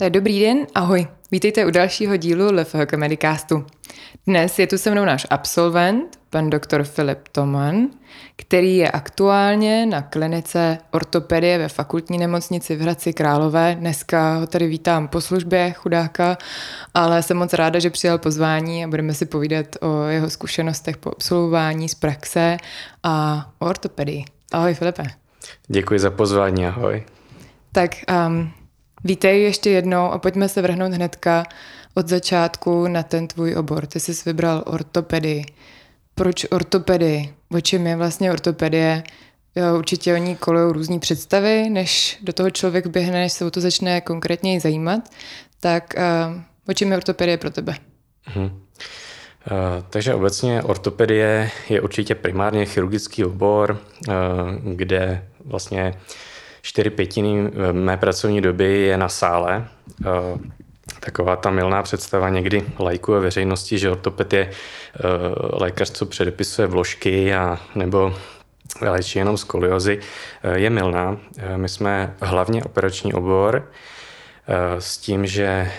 Tak dobrý den, ahoj. Vítejte u dalšího dílu LFHK Medicastu. Dnes je tu se mnou náš absolvent, pan doktor Filip Toman, který je aktuálně na klinice ortopedie ve fakultní nemocnici v Hradci Králové. Dneska ho tady vítám po službě, chudáka, ale jsem moc ráda, že přijal pozvání a budeme si povídat o jeho zkušenostech po absolvování z praxe a o ortopedii. Ahoj Filipe. Děkuji za pozvání, ahoj. Tak um, vítej ještě jednou a pojďme se vrhnout hnedka od začátku na ten tvůj obor. Ty jsi vybral ortopedii. Proč ortopedii? O čem je vlastně ortopedie? Jo, určitě o ní různé představy, než do toho člověk běhne, než se o to začne konkrétně zajímat. Tak uh, o čem je ortopedie pro tebe? Hmm. Uh, takže obecně ortopedie je určitě primárně chirurgický obor, uh, kde vlastně čtyři pětiny mé pracovní doby je na sále. Uh, taková ta milná představa někdy lajku a veřejnosti, že ortoped je uh, lékař, co předepisuje vložky a nebo léčí jenom skoliozy, je milná. My jsme hlavně operační obor, s tím, že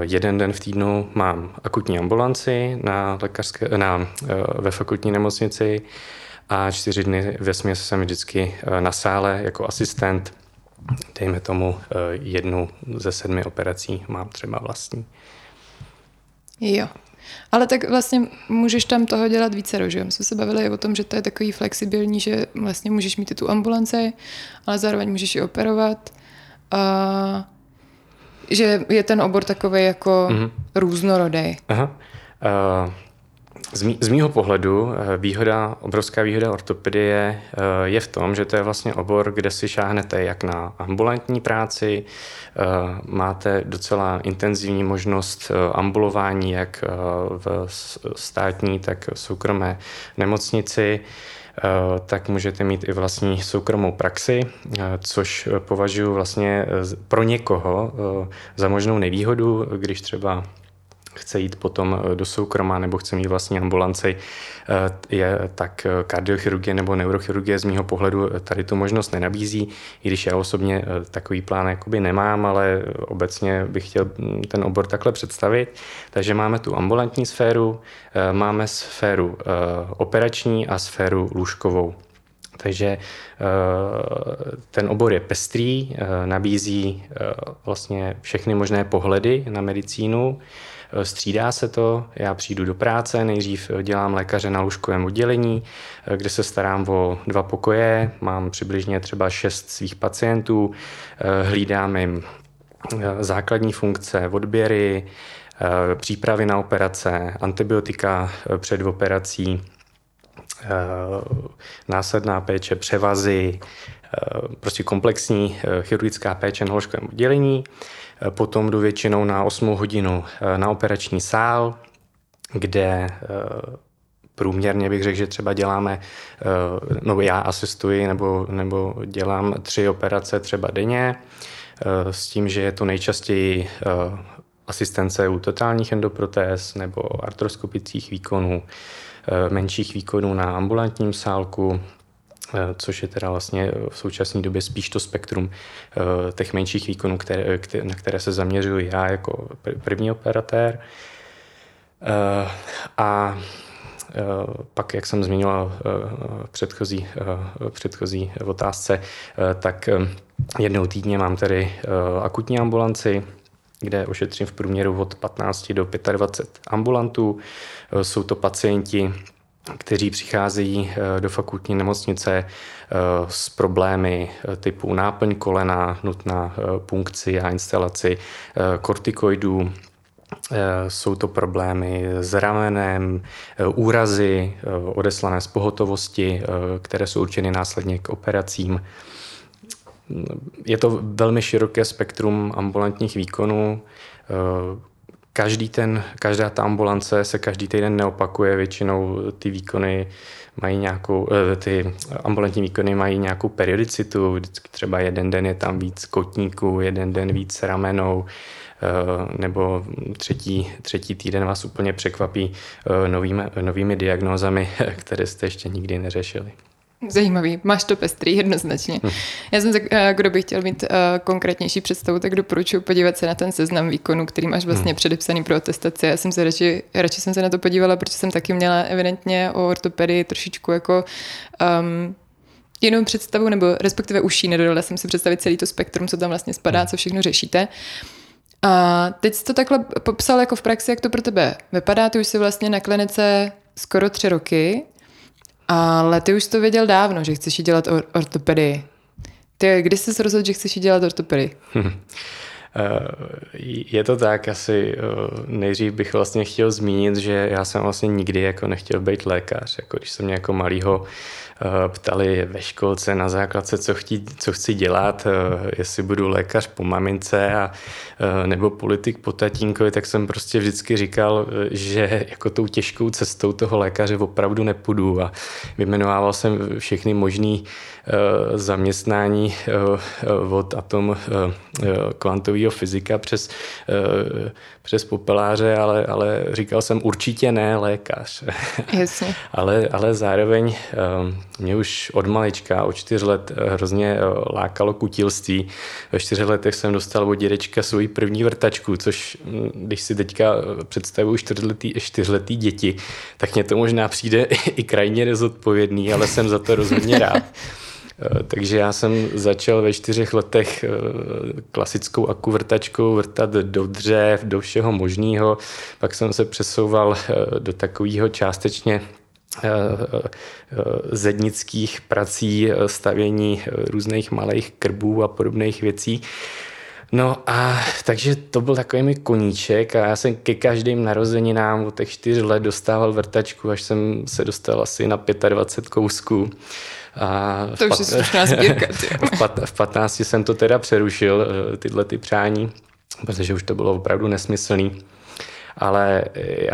jeden den v týdnu mám akutní ambulanci na lékařské, na, ve fakultní nemocnici a čtyři dny ve směs jsem vždycky na sále jako asistent dejme tomu eh, jednu ze sedmi operací mám třeba vlastní. Jo. Ale tak vlastně můžeš tam toho dělat více, že? My jsme se bavili o tom, že to je takový flexibilní, že vlastně můžeš mít i tu ambulanci, ale zároveň můžeš i operovat. A že je ten obor takový jako mm-hmm. různorodý. Aha. Uh, z, mý, z mýho pohledu eh, výhoda, obrovská výhoda ortopedie eh, je v tom, že to je vlastně obor, kde si šáhnete jak na ambulantní práci, eh, máte docela intenzivní možnost ambulování jak v státní, tak v soukromé nemocnici, tak můžete mít i vlastní soukromou praxi, což považuji vlastně pro někoho za možnou nevýhodu, když třeba chce jít potom eh, do soukroma nebo chce mít vlastní ambulanci, eh, je tak eh, kardiochirurgie nebo neurochirurgie z mého pohledu tady tu možnost nenabízí, i když já osobně takový plán jakoby nemám, ale obecně bych chtěl hm, ten obor takhle představit. Takže máme tu ambulantní sféru, máme sféru operační a sféru lůžkovou. Takže ten obor je pestrý, nabízí vlastně všechny možné pohledy na medicínu. Eh, střídá se to, já přijdu do práce, nejdřív eh, dělám lékaře na lůžkovém oddělení, eh, kde se starám o dva pokoje, mám přibližně třeba šest svých pacientů, hlídám jim základní funkce, odběry, přípravy na operace, antibiotika před operací, následná péče, převazy, prostě komplexní chirurgická péče na lůžkovém oddělení. Eh, potom jdu většinou na 8 hodinu eh, na operační sál, kde eh, průměrně bych řekl, že třeba děláme, no já asistuji nebo, nebo dělám tři operace třeba denně, s tím, že je to nejčastěji asistence u totálních endoprotéz nebo artroskopických výkonů, menších výkonů na ambulantním sálku, Eh, což je teda vlastně v současné době spíš to spektrum eh, těch menších výkonů, na které se zaměřuji já jako první operatér. Eh, a pak, jak jsem zmiňoval v předchozí, předchozí otázce, tak jednou týdně mám tedy akutní ambulanci, kde ošetřím v průměru od 15 do 25 ambulantů. Jsou to pacienti kteří přicházejí eh, do fakultní nemocnice eh, s problémy eh, typu náplň kolena, nutná punkci a instalaci kortikoidů, jsou to problémy s ramenem, úrazy, odeslané z pohotovosti, které jsou určeny následně k operacím. Je to velmi široké spektrum ambulantních výkonů, každý ten, každá ta ambulance se každý týden neopakuje, většinou ty výkony mají nějakou, eh, ty ambulantní výkony mají nějakou periodicitu, vždycky třeba jeden den je tam víc kotníků, jeden den víc ramenou, eh, nebo třetí, třetí týden vás úplně překvapí eh, novými, novými diagnózami, které jste ještě nikdy neřešili. Zajímavý, máš to pestrý jednoznačně. Hm. Já jsem eh, kdo by chtěl mít uh, konkrétnější představu, tak doporučuji podívat se na ten seznam výkonů, který máš vlastně hm. předepsaný pro atestaci. Já jsem se radši, radši jsem se na to podívala, protože jsem taky měla evidentně o ortopedii trošičku jako um, jinou představu, nebo respektive uší, nedodala jsem si představit celý to spektrum, co tam vlastně spadá, hm. co všechno řešíte. A teď jsi to takhle popsal jako v praxi, jak to pro tebe vypadá. Ty už jsi vlastně na klinice skoro tři roky, ale ty už to věděl dávno, že chceš dělat or- ortopedii. Ty, kdy jsi se rozhodl, že chceš dělat ortopedii? Je to tak, asi eh, nejdřív bych vlastně chtěl zmínit, že já jsem vlastně nikdy jako nechtěl být lékař. Jako když jsem mě jako malýho Eh, ptali ve školce na základce, co, chtí, co chci dělat, eh, jestli budu lékař po mamince a, eh, nebo politik po tatínkovi, tak jsem prostě vždycky říkal, že jako tou těžkou cestou toho lékaře opravdu nepůjdu a vyjmenovával jsem všechny možný zaměstnání od atom kvantového fyzika přes, přes popeláře, ale, ale říkal jsem určitě ne lékař. Jasně. ale, ale zároveň mě už od malička, od čtyř let eh, hrozně eh, lákalo kutilství. Ve čtyřech letech jsem dostal od dědečka svoji první vrtačku, což hm, když si teďka eh, představuju čtyřletý, čtyřletý děti, tak mě to možná přijde i krajně nezodpovědný, ale jsem za to rozhodně rád. Takže já jsem začal ve čtyřech letech klasickou aku vrtačkou vrtat do dřev, do všeho možného. Pak jsem se přesouval do takového částečně Eh, eh, zednických prací, eh, stavění různých malých krbů a podobných věcí. No a takže to byl takový mi koníček a já jsem ke každým narozeninám od těch čtyř let dostával vrtačku, až jsem se dostal asi na 25 kousků. A to už je slušná sbírka. v, pat, v 15 jsem to teda přerušil, tyhle ty přání, protože už to bylo opravdu nesmyslný ale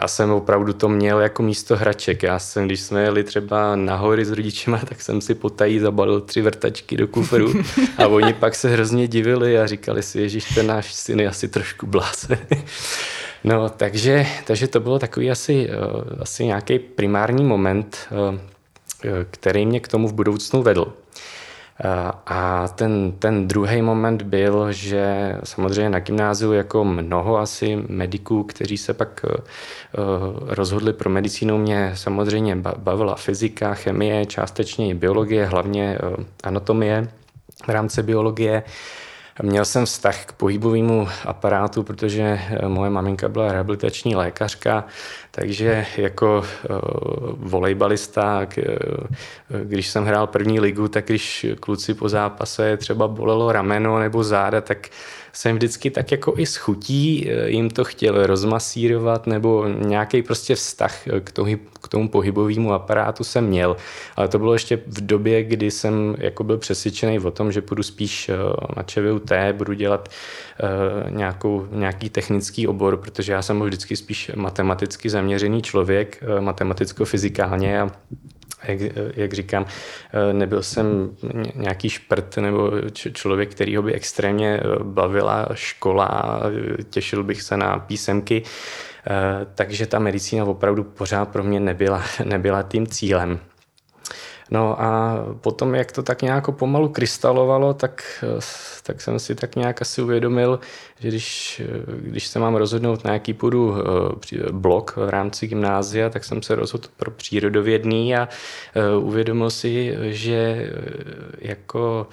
já jsem opravdu to měl jako místo hraček. Já jsem, když jsme jeli třeba na hory s rodičima, tak jsem si potají zabalil tři vrtačky do kufru a oni pak se hrozně divili a říkali si, ježíš, ten náš syn je asi trošku blázen. No, takže, takže to bylo takový asi, eh, asi nějaký primární moment, eh, který mě k tomu v budoucnu vedl. A ten, ten druhý moment byl, že samozřejmě na gymnáziu jako mnoho asi mediků, kteří se pak uh, rozhodli pro medicínu, mě samozřejmě bavila fyzika, chemie, částečně i biologie, hlavně uh, anatomie v rámci biologie. Měl jsem vztah k pohybovému aparátu, protože eh, moje maminka byla rehabilitační lékařka, takže jako uh, volejbalista, uh, když jsem hrál první ligu, tak když kluci po zápase třeba bolelo rameno nebo záda, tak jsem vždycky tak jako i schutí eh, jim to chtěl rozmasírovat nebo nějaký prostě vztah k tomu, k tomu pohybovému aparátu jsem měl. Ale to bylo ještě v době, kdy jsem jako byl přesvědčený o tom, že půjdu spíš eh, na ČVUT, budu dělat nějakou, nějaký technický obor, protože já jsem byl vždycky spíš matematicky zaměřený člověk, matematicko-fyzikálně a jak, jak říkám, eh, nebyl jsem nějaký šprt nebo člověk, kterýho by extrémně eh, bavila škola, těšil bych se na písemky, eh, takže ta medicína opravdu pořád pro mě nebyla, nebyla tím cílem. No a potom, jak to tak nějak pomalu krystalovalo, tak, tak jsem si tak nějak asi uvědomil, že když, když se mám rozhodnout na jaký půjdu eh, blok v rámci gymnázia, tak jsem se rozhodl pro přírodovědný a eh, uvědomil si, že eh, jako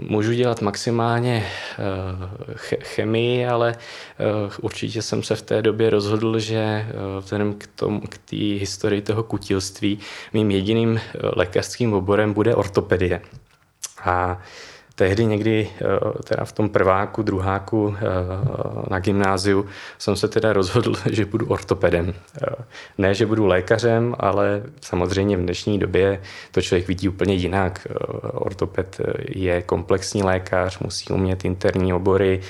Můžu dělat maximálně chemii, ale určitě jsem se v té době rozhodl, že vzhledem k, tom, k té historii toho kutilství mým jediným lékařským oborem bude ortopedie. A tehdy někdy eh, teda v tom prváku, druháku eh, na gymnáziu jsem se teda rozhodl, že budu ortopedem. Eh, ne, že budu lékařem, ale samozřejmě v dnešní době to člověk vidí úplně jinak. Ortoped je komplexní lékař, musí umět interní obory,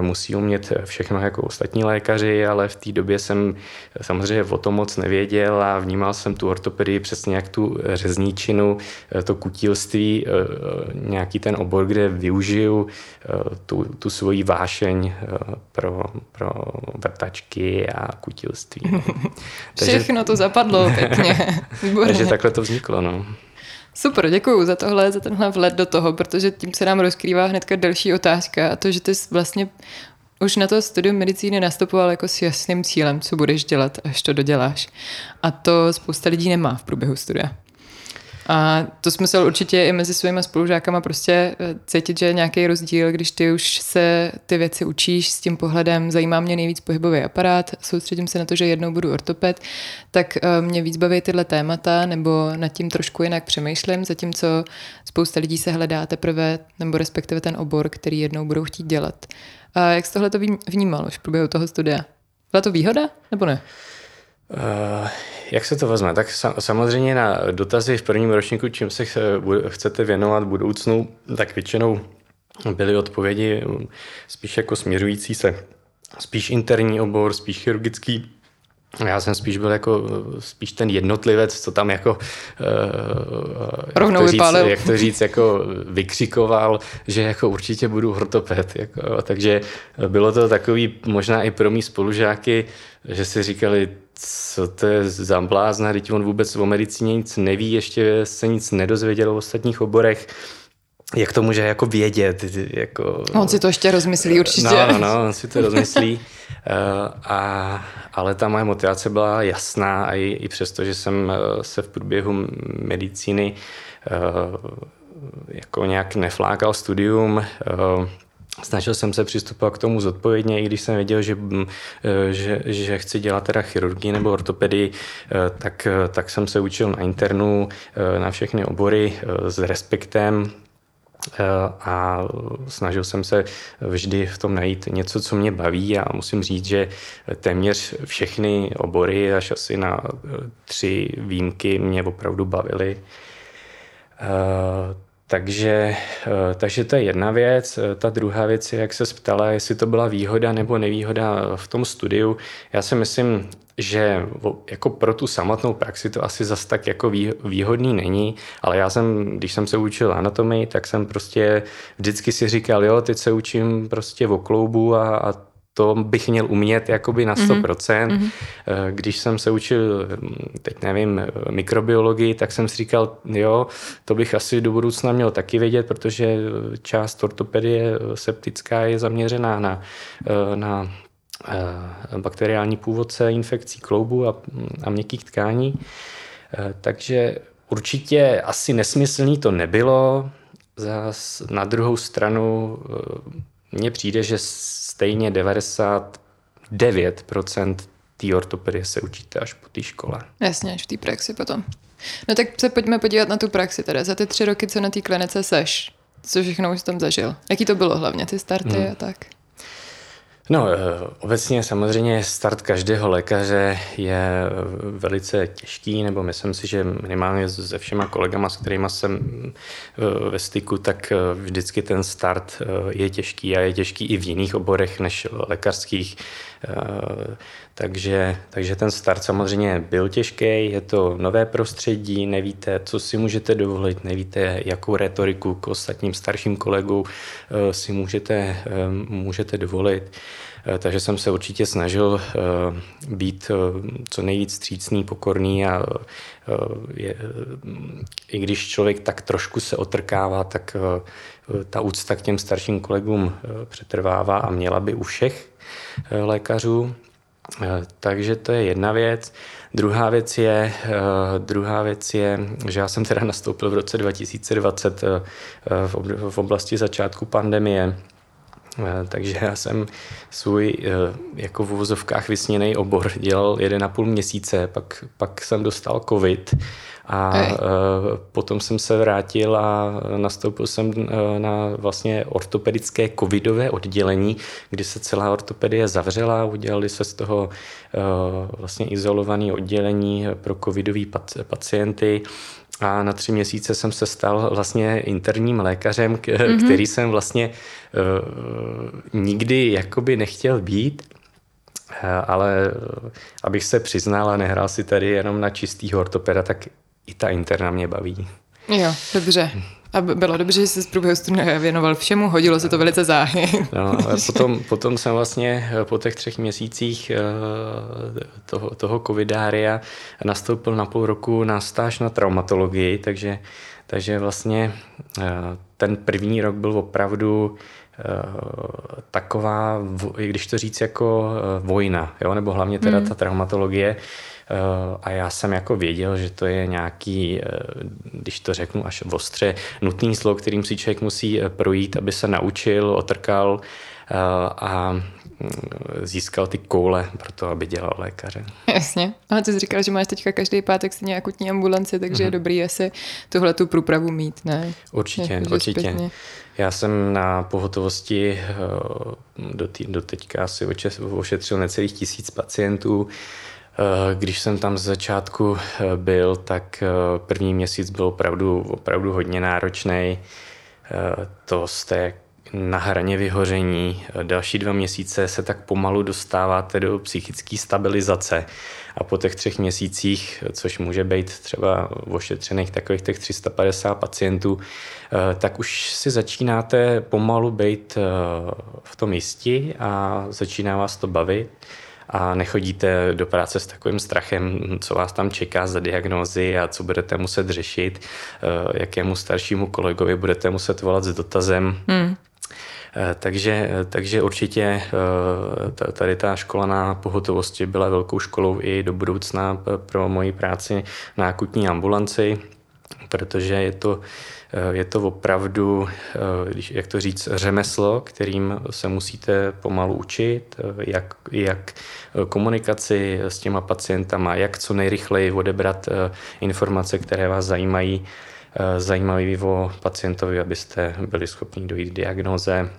musí umět všechno jako ostatní lékaři, ale v té době jsem samozřejmě o tom moc nevěděl a vnímal jsem tu ortopedii přesně jak tu řezníčinu, to kutilství, nějaký ten obor kde využiju eh, tu, tu svoji vášeň eh, pro, pro vrtačky a kutilství. Takže, Všechno to zapadlo pěkně. takže takhle to vzniklo. No. Super, děkuji za tohle, za tenhle vlet do toho, protože tím se nám rozkrývá hnedka další otázka a to, že ty jsi vlastně už na to studium medicíny nastupoval jako s jasným cílem, co budeš dělat, až to doděláš. A to spousta lidí nemá v průběhu studia. A to smysl určitě i mezi svými spolužákama prostě eh, cítit, že je nějaký rozdíl, když ty už se ty věci učíš s tím pohledem, zajímá mě nejvíc pohybový aparát, soustředím se na to, že jednou budu ortoped, tak eh, mě víc baví tyhle témata, nebo nad tím trošku jinak přemýšlím, zatímco spousta lidí se hledá teprve, nebo respektive ten obor, který jednou budou chtít dělat. A jak jsi tohle to vnímal už v průběhu toho studia? Byla to výhoda, nebo ne? Uh, jak se to vezme? Tak samozřejmě na dotazy v prvním ročníku, čím se chcete věnovat budoucnu, tak většinou byly odpovědi mm, spíš jako směřující se spíš interní obor, spíš chirurgický. Já jsem spíš byl jako spíš ten jednotlivec, co tam jako Rovnou jak, to říct, jak to říct, jako vykřikoval, že jako určitě budu ortoped. Jako, takže bylo to takový možná i pro mý spolužáky, že si říkali, co to je za blázna, teď on vůbec o medicíně nic neví, ještě se nic nedozvěděl o ostatních oborech. Jak to může jako vědět? Jako... On si to ještě rozmyslí určitě. No, no, no on si to rozmyslí. uh, a, ale ta moje motivace byla jasná a i, i přesto, že jsem eh, se v průběhu medicíny uh, jako nějak neflákal studium, Snažil jsem se přistupovat k tomu zodpovědně, i když jsem věděl, že, mm, eh, že, že chci dělat teda chirurgii nebo ortopedii, eh, tak, eh, tak jsem se učil na internu, na všechny obory s respektem, a snažil jsem se vždy v tom najít něco, co mě baví a musím říct, že téměř všechny obory, až asi na tři výjimky, mě opravdu bavily. Takže, eh, takže to je jedna věc. Eh, ta druhá věc je, jak se ptala, jestli to byla výhoda nebo nevýhoda v tom studiu. Já si myslím, že jako pro tu samotnou praxi to asi zas tak jako výhodný není, ale já jsem, když jsem se učil anatomii, tak jsem prostě vždycky si říkal, jo, teď se učím prostě o kloubu a, a to bych měl umět jakoby na 100%. Mm-hmm. Když jsem se učil, teď nevím, mikrobiologii, tak jsem si říkal, jo, to bych asi do budoucna měl taky vědět, protože část ortopedie septická je zaměřená na, eh, na eh, bakteriální původce infekcí kloubu a, a měkkých tkání. Takže určitě asi nesmyslný to nebylo. Zas na druhou stranu mně přijde, že stejně 99% té ortopedie se učíte až po té škole. Jasně, až v té praxi potom. No tak se pojďme podívat na tu praxi teda. Za ty tři roky, co na té klinice seš, co všechno už tam zažil? Jaký to bylo hlavně, ty starty hmm. a tak? No, eh, obecně samozřejmě start každého lékaře je eh, velice těžký, nebo myslím si, že minimálně se všema kolegama, s kterými jsem eh, ve styku, tak vždycky ten start je těžký a je těžký i v jiných oborech než lékařských. Takže, takže ten start samozřejmě byl těžký, je to nové prostředí, nevíte, co si můžete dovolit, nevíte, jakou retoriku k ostatním starším kolegům si můžete, můžete dovolit. Eh, takže jsem se určitě snažil eh, být eh, co nejvíc střícný, pokorný a je, i když člověk tak trošku se otrkává, tak ta úcta k těm starším kolegům přetrvává a měla by u všech lékařů. Takže to je jedna věc. Druhá věc je, druhá věc je, že já jsem teda nastoupil v roce 2020 v oblasti začátku pandemie Eh, takže já jsem svůj eh, jako v uvozovkách vysněný obor dělal jeden a půl měsíce, pak, pak jsem dostal covid a Ej. Eh, potom jsem se vrátil a nastoupil jsem na vlastně ortopedické covidové oddělení, kdy se celá ortopedie zavřela, udělali se z toho vlastně izolované oddělení pro covidové pacienty a na tři měsíce jsem se stal vlastně interním lékařem, k- mm-hmm. který jsem vlastně uh, nikdy jakoby nechtěl být, uh, ale uh, abych se přiznal a nehrál si tady jenom na čistý ortopeda, tak i ta interna mě baví. Jo, dobře. A bylo dobře, že jsi z průběhu studia věnoval všemu, hodilo se to velice záhy. No, ale potom, potom jsem vlastně po těch třech měsících toho, toho covidária nastoupil na půl roku na stáž na traumatologii, takže, takže vlastně ten první rok byl opravdu taková, i když to říct jako vojna, jo? nebo hlavně teda hmm. ta traumatologie, Eh, a já jsem jako věděl, že to je nějaký, eh, když to řeknu až ostře, nutný slovo, kterým si člověk musí eh, projít, aby se naučil, otrkal a mm, získal ty koule pro to, aby dělal lékaře. Jasně. A ty jsi říkal, že máš teďka každý pátek si nějakou akutní ambulanci, takže mm-hmm. je mhm. dobrý asi tuhle tu průpravu mít, ne? Určitě, jako, určitě. Zpětně. Já jsem na pohotovosti do, tý, do teďka asi ošetřil necelých tisíc pacientů. Eh, když jsem tam z začátku eh, byl, tak eh, první měsíc byl opravdu, opravdu hodně náročný. To jste na hraně vyhoření. Další dva měsíce se tak pomalu dostáváte do psychické stabilizace a po těch třech měsících, což může být třeba ošetřených takových těch 350 pacientů, tak už si začínáte pomalu být v tom jistí a začíná vás to bavit a nechodíte do práce s takovým strachem, co vás tam čeká za diagnózy a co budete muset řešit, eh, jakému staršímu kolegovi budete muset volat s dotazem. Hmm. Eh, takže, takže určitě eh, tady ta škola na pohotovosti byla velkou školou i do budoucna pro moji práci na akutní ambulanci, protože je to je to opravdu, eh, jak to říct, řemeslo, kterým se musíte pomalu učit, eh, jak, jak komunikaci s těma pacientama, jak co nejrychleji odebrat informace, které vás zajímají, zajímavé o pacientovi, abyste byli schopni dojít k diagnoze.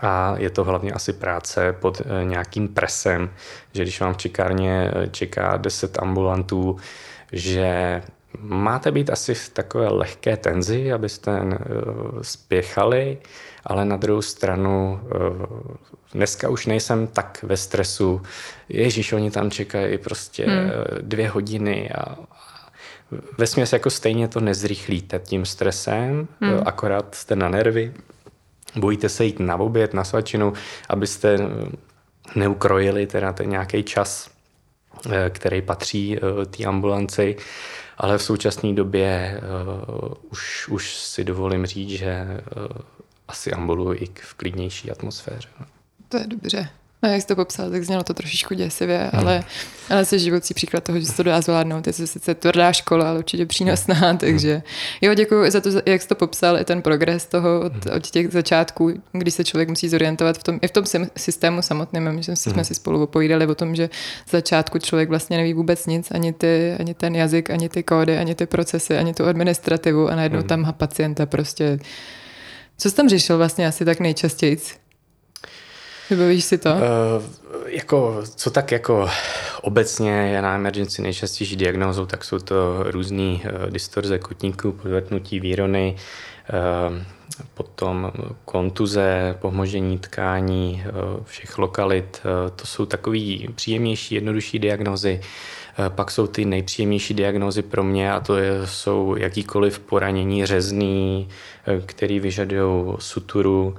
A je to hlavně asi práce pod nějakým presem, že když vám v čekárně čeká 10 ambulantů, že máte být asi v takové lehké tenzi, abyste uh, spěchali, ale na druhou stranu uh, dneska už nejsem tak ve stresu. Ježíš, oni tam čekají prostě hmm. dvě hodiny a, ve směs jako stejně to nezrychlíte tím stresem, hmm. akorát jste na nervy, bojíte se jít na oběd, na svačinu, abyste neukrojili teda ten nějaký čas, který patří té ambulanci ale v současné době uh, už, už si dovolím říct, že uh, asi ambuluji i v klidnější atmosféře. To je dobře. No, jak jsi to popsal, tak znělo to trošičku děsivě, hmm. ale, ale jsi živoucí příklad toho, že se to dá zvládnout. Je to sice tvrdá škola, ale určitě přínosná, hmm. takže jo, děkuji za to, jak jsi to popsal, i ten progres toho od, hmm. od těch začátků, kdy se člověk musí zorientovat v tom, i v tom systému samotném. Že jsme hmm. si spolu povídali o tom, že z začátku člověk vlastně neví vůbec nic, ani, ty, ani ten jazyk, ani ty kódy, ani ty procesy, ani tu administrativu a najednou hmm. tam pacienta prostě co jsi tam řešil vlastně asi tak nejčastěji? Vybavíš si to? Uh, jako, co tak jako obecně je na emergency nejčastější diagnózou, tak jsou to různé uh, distorze kotníků, podvrtnutí výrony, uh, potom kontuze, pomožení tkání uh, všech lokalit. Uh, to jsou takové příjemnější, jednodušší diagnózy. Pak jsou ty nejpříjemnější diagnózy pro mě a to jsou jakýkoliv poranění řezný, který vyžadují suturu,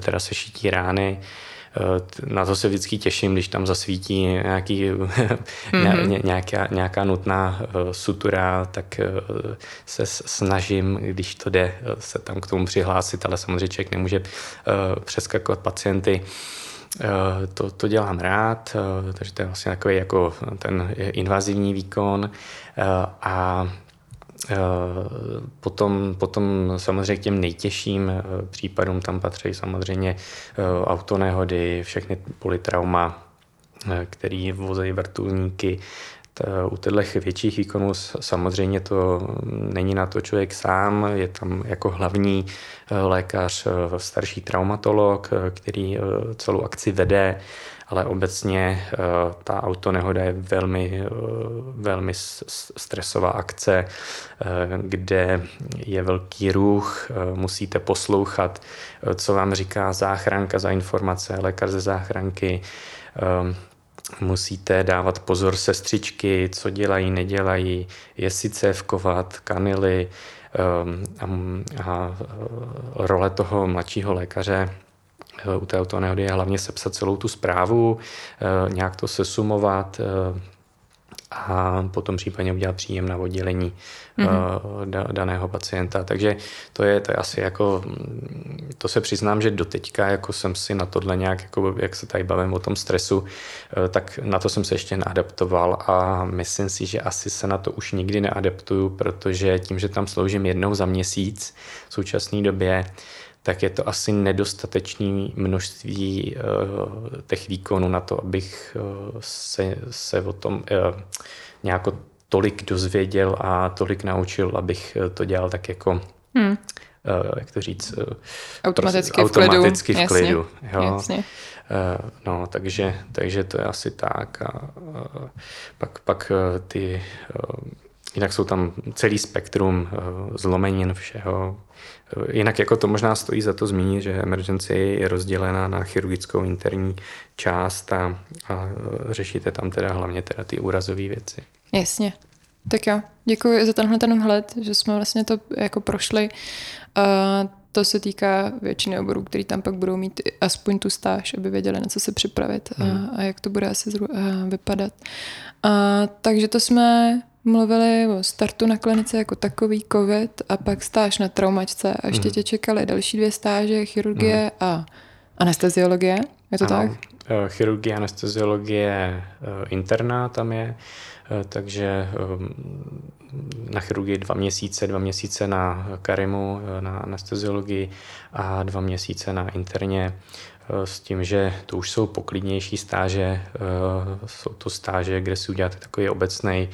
teda sešití rány. Na to se vždycky těším, když tam zasvítí nějaký, mm-hmm. nějaká, nějaká nutná eh, sutura, tak eh, se snažím, když to jde, eh, se tam k tomu přihlásit, ale samozřejmě člověk nemůže přeskakovat pacienty. To, to dělám rád, takže to je vlastně takový jako ten invazivní výkon a Eh, potom, potom samozřejmě k těm nejtěžším eh, případům tam patří samozřejmě eh, autonehody, všechny politrauma, který vozejí vrtulníky. U těchto větších výkonů samozřejmě to není na to člověk sám, je tam jako hlavní lékař starší traumatolog, který celou akci vede ale obecně eh, ta autonehoda je velmi, eh, velmi stresová akce, eh, kde je velký ruch, musíte poslouchat, co vám říká záchranka za informace, lékař ze záchranky, musíte dávat pozor sestřičky, co dělají, nedělají, jestli cévkovat, kanily, a, a role toho mladšího lékaře u té autonehody je hlavně sepsat celou tu zprávu, nějak to sesumovat, a potom případně udělat příjem na oddělení mm-hmm. daného pacienta. Takže to je, to je asi jako, to se přiznám, že doteďka jako jsem si na tohle nějak, jako jak se tady bavím o tom stresu, eh, tak na to jsem se ještě neadaptoval a myslím si, že asi se na to už nikdy neadaptuju, protože tím, že tam sloužím jednou za měsíc v současné době, tak je to asi nedostatečné množství uh, těch výkonů na to, abych uh, se, se o tom uh, nějak tolik dozvěděl a tolik naučil, abych to dělal tak jako, hmm. uh, jak to říct, automaticky, prostě, v automaticky klidu. v klidu. Jasně, jo. jasně. Uh, no, takže, takže to je asi tak. A, uh, pak, pak ty, uh, jinak jsou tam celý spektrum uh, zlomenin všeho, Jinak jako to možná stojí za to zmínit, že emergency je rozdělená na chirurgickou interní část a, a řešíte tam teda hlavně teda ty úrazové věci. Jasně. Tak jo, děkuji za tenhle ten hled, že jsme vlastně to jako prošli. Uh, to se týká většiny oborů, který tam pak budou mít aspoň tu stáž, aby věděli, na co se připravit a, hmm. a jak to bude asi zru, uh, vypadat. Uh, takže to jsme mluvili o startu na klinice jako takový covid a pak stáž na traumačce a ještě mm. tě čekaly další dvě stáže, chirurgie mm. a anesteziologie, je to ano, tak? Eh, chirurgie, anesteziologie eh, interná tam je, eh, takže na chirurgii dva měsíce, dva měsíce na Karimu, na anesteziologii a dva měsíce na interně s tím, že to už jsou poklidnější stáže, jsou to stáže, kde si uděláte takový obecný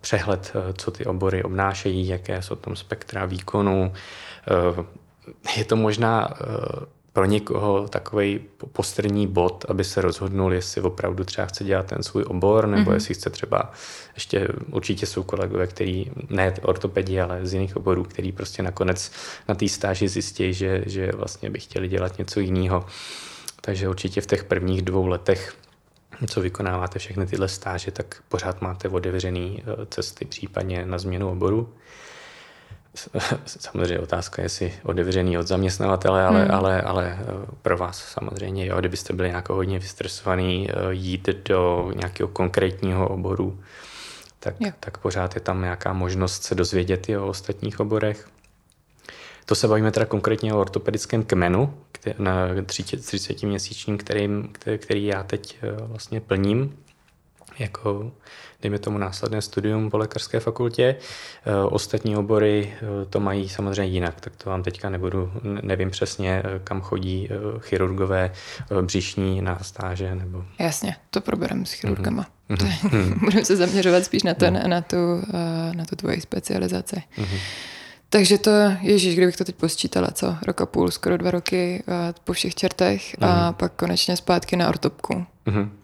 přehled, eh, co ty obory obnášejí, jaké jsou tam spektra výkonů. Eh, je to možná pro někoho takový postrní bod, aby se rozhodnul, jestli opravdu třeba chce dělat ten svůj obor, nebo mm-hmm. jestli chce třeba, ještě určitě jsou kolegové, který, ne ortopedi, ale z jiných oborů, který prostě nakonec na té stáži zjistí, že, že vlastně by chtěli dělat něco jiného. Takže určitě v těch prvních dvou letech co vykonáváte všechny tyhle stáže, tak pořád máte otevřené eh, cesty případně na změnu oboru. Samozřejmě otázka je, jestli otevřený od zaměstnavatele, ale, hmm. ale, ale eh, pro vás samozřejmě, jo, kdybyste byli nějak hodně vystresovaný, eh, jít do nějakého konkrétního oboru, tak, tak pořád je tam nějaká možnost se dozvědět i o ostatních oborech. To se bavíme teda konkrétně o ortopedickém kmenu na 30-měsíčním, který, který já teď eh, vlastně plním jako, dejme tomu, následné studium po lékařské fakultě. Eh, ostatní obory eh, to mají samozřejmě jinak, tak to vám teďka nebudu, nevím přesně, kam chodí chirurgové břišní na stáže. Nebo... Jasně, to probereme s chirurgama. Mm-hmm. Budeme se zaměřovat spíš na, to, mm. na, tu, na tu tvoji specializaci. Mm-hmm. Takže to, ježíš, kdybych to teď posčítala, co? Rok a půl, skoro dva roky po všech čertech mm. a mhm. pak konečně zpátky na ortopku. Mm.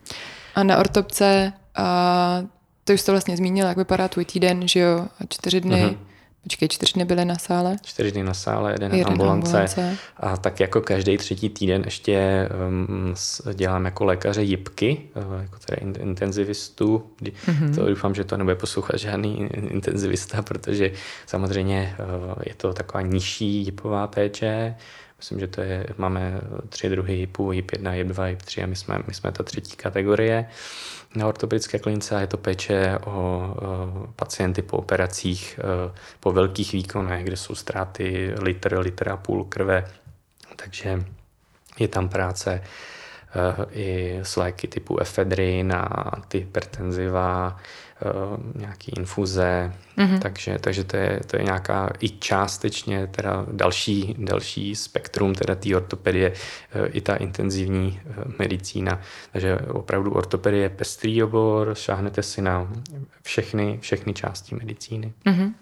A na ortopce, a to už jste vlastně zmínila, jak vypadá tvůj týden, že jo, čtyři dny. Mm. Počkej, čtyři dny byly na sále? Čtyři dny na sále, jeden, jeden ambulance. ambulance. A tak jako každý třetí týden ještě um, dělám jako lékaře jipky, uh, jako tedy intenzivistů. Mm-hmm. To doufám, že to nebude poslouchat žádný intenzivista, protože samozřejmě uh, je to taková nižší jipová péče. Myslím, že to je, máme tři druhy JIPů, JIP 1, JIP 2, JIP 3 a my jsme, my jsme ta třetí kategorie. Uh, na ortopedické klinice a je to péče o pacienty po operacích, e, po velkých výkonech, kde jsou ztráty litr, litr a půl krve. Takže je tam práce e, i s léky typu efedrin a antihypertenziva, nějaký infuze, mm-hmm. takže, takže to, je, to je nějaká i částečně teda další, další spektrum teda té ortopedie, eh, i ta intenzivní eh, medicína. Takže opravdu ortopedie je pestrý obor, šáhnete si na všechny, všechny části medicíny. Mm-hmm.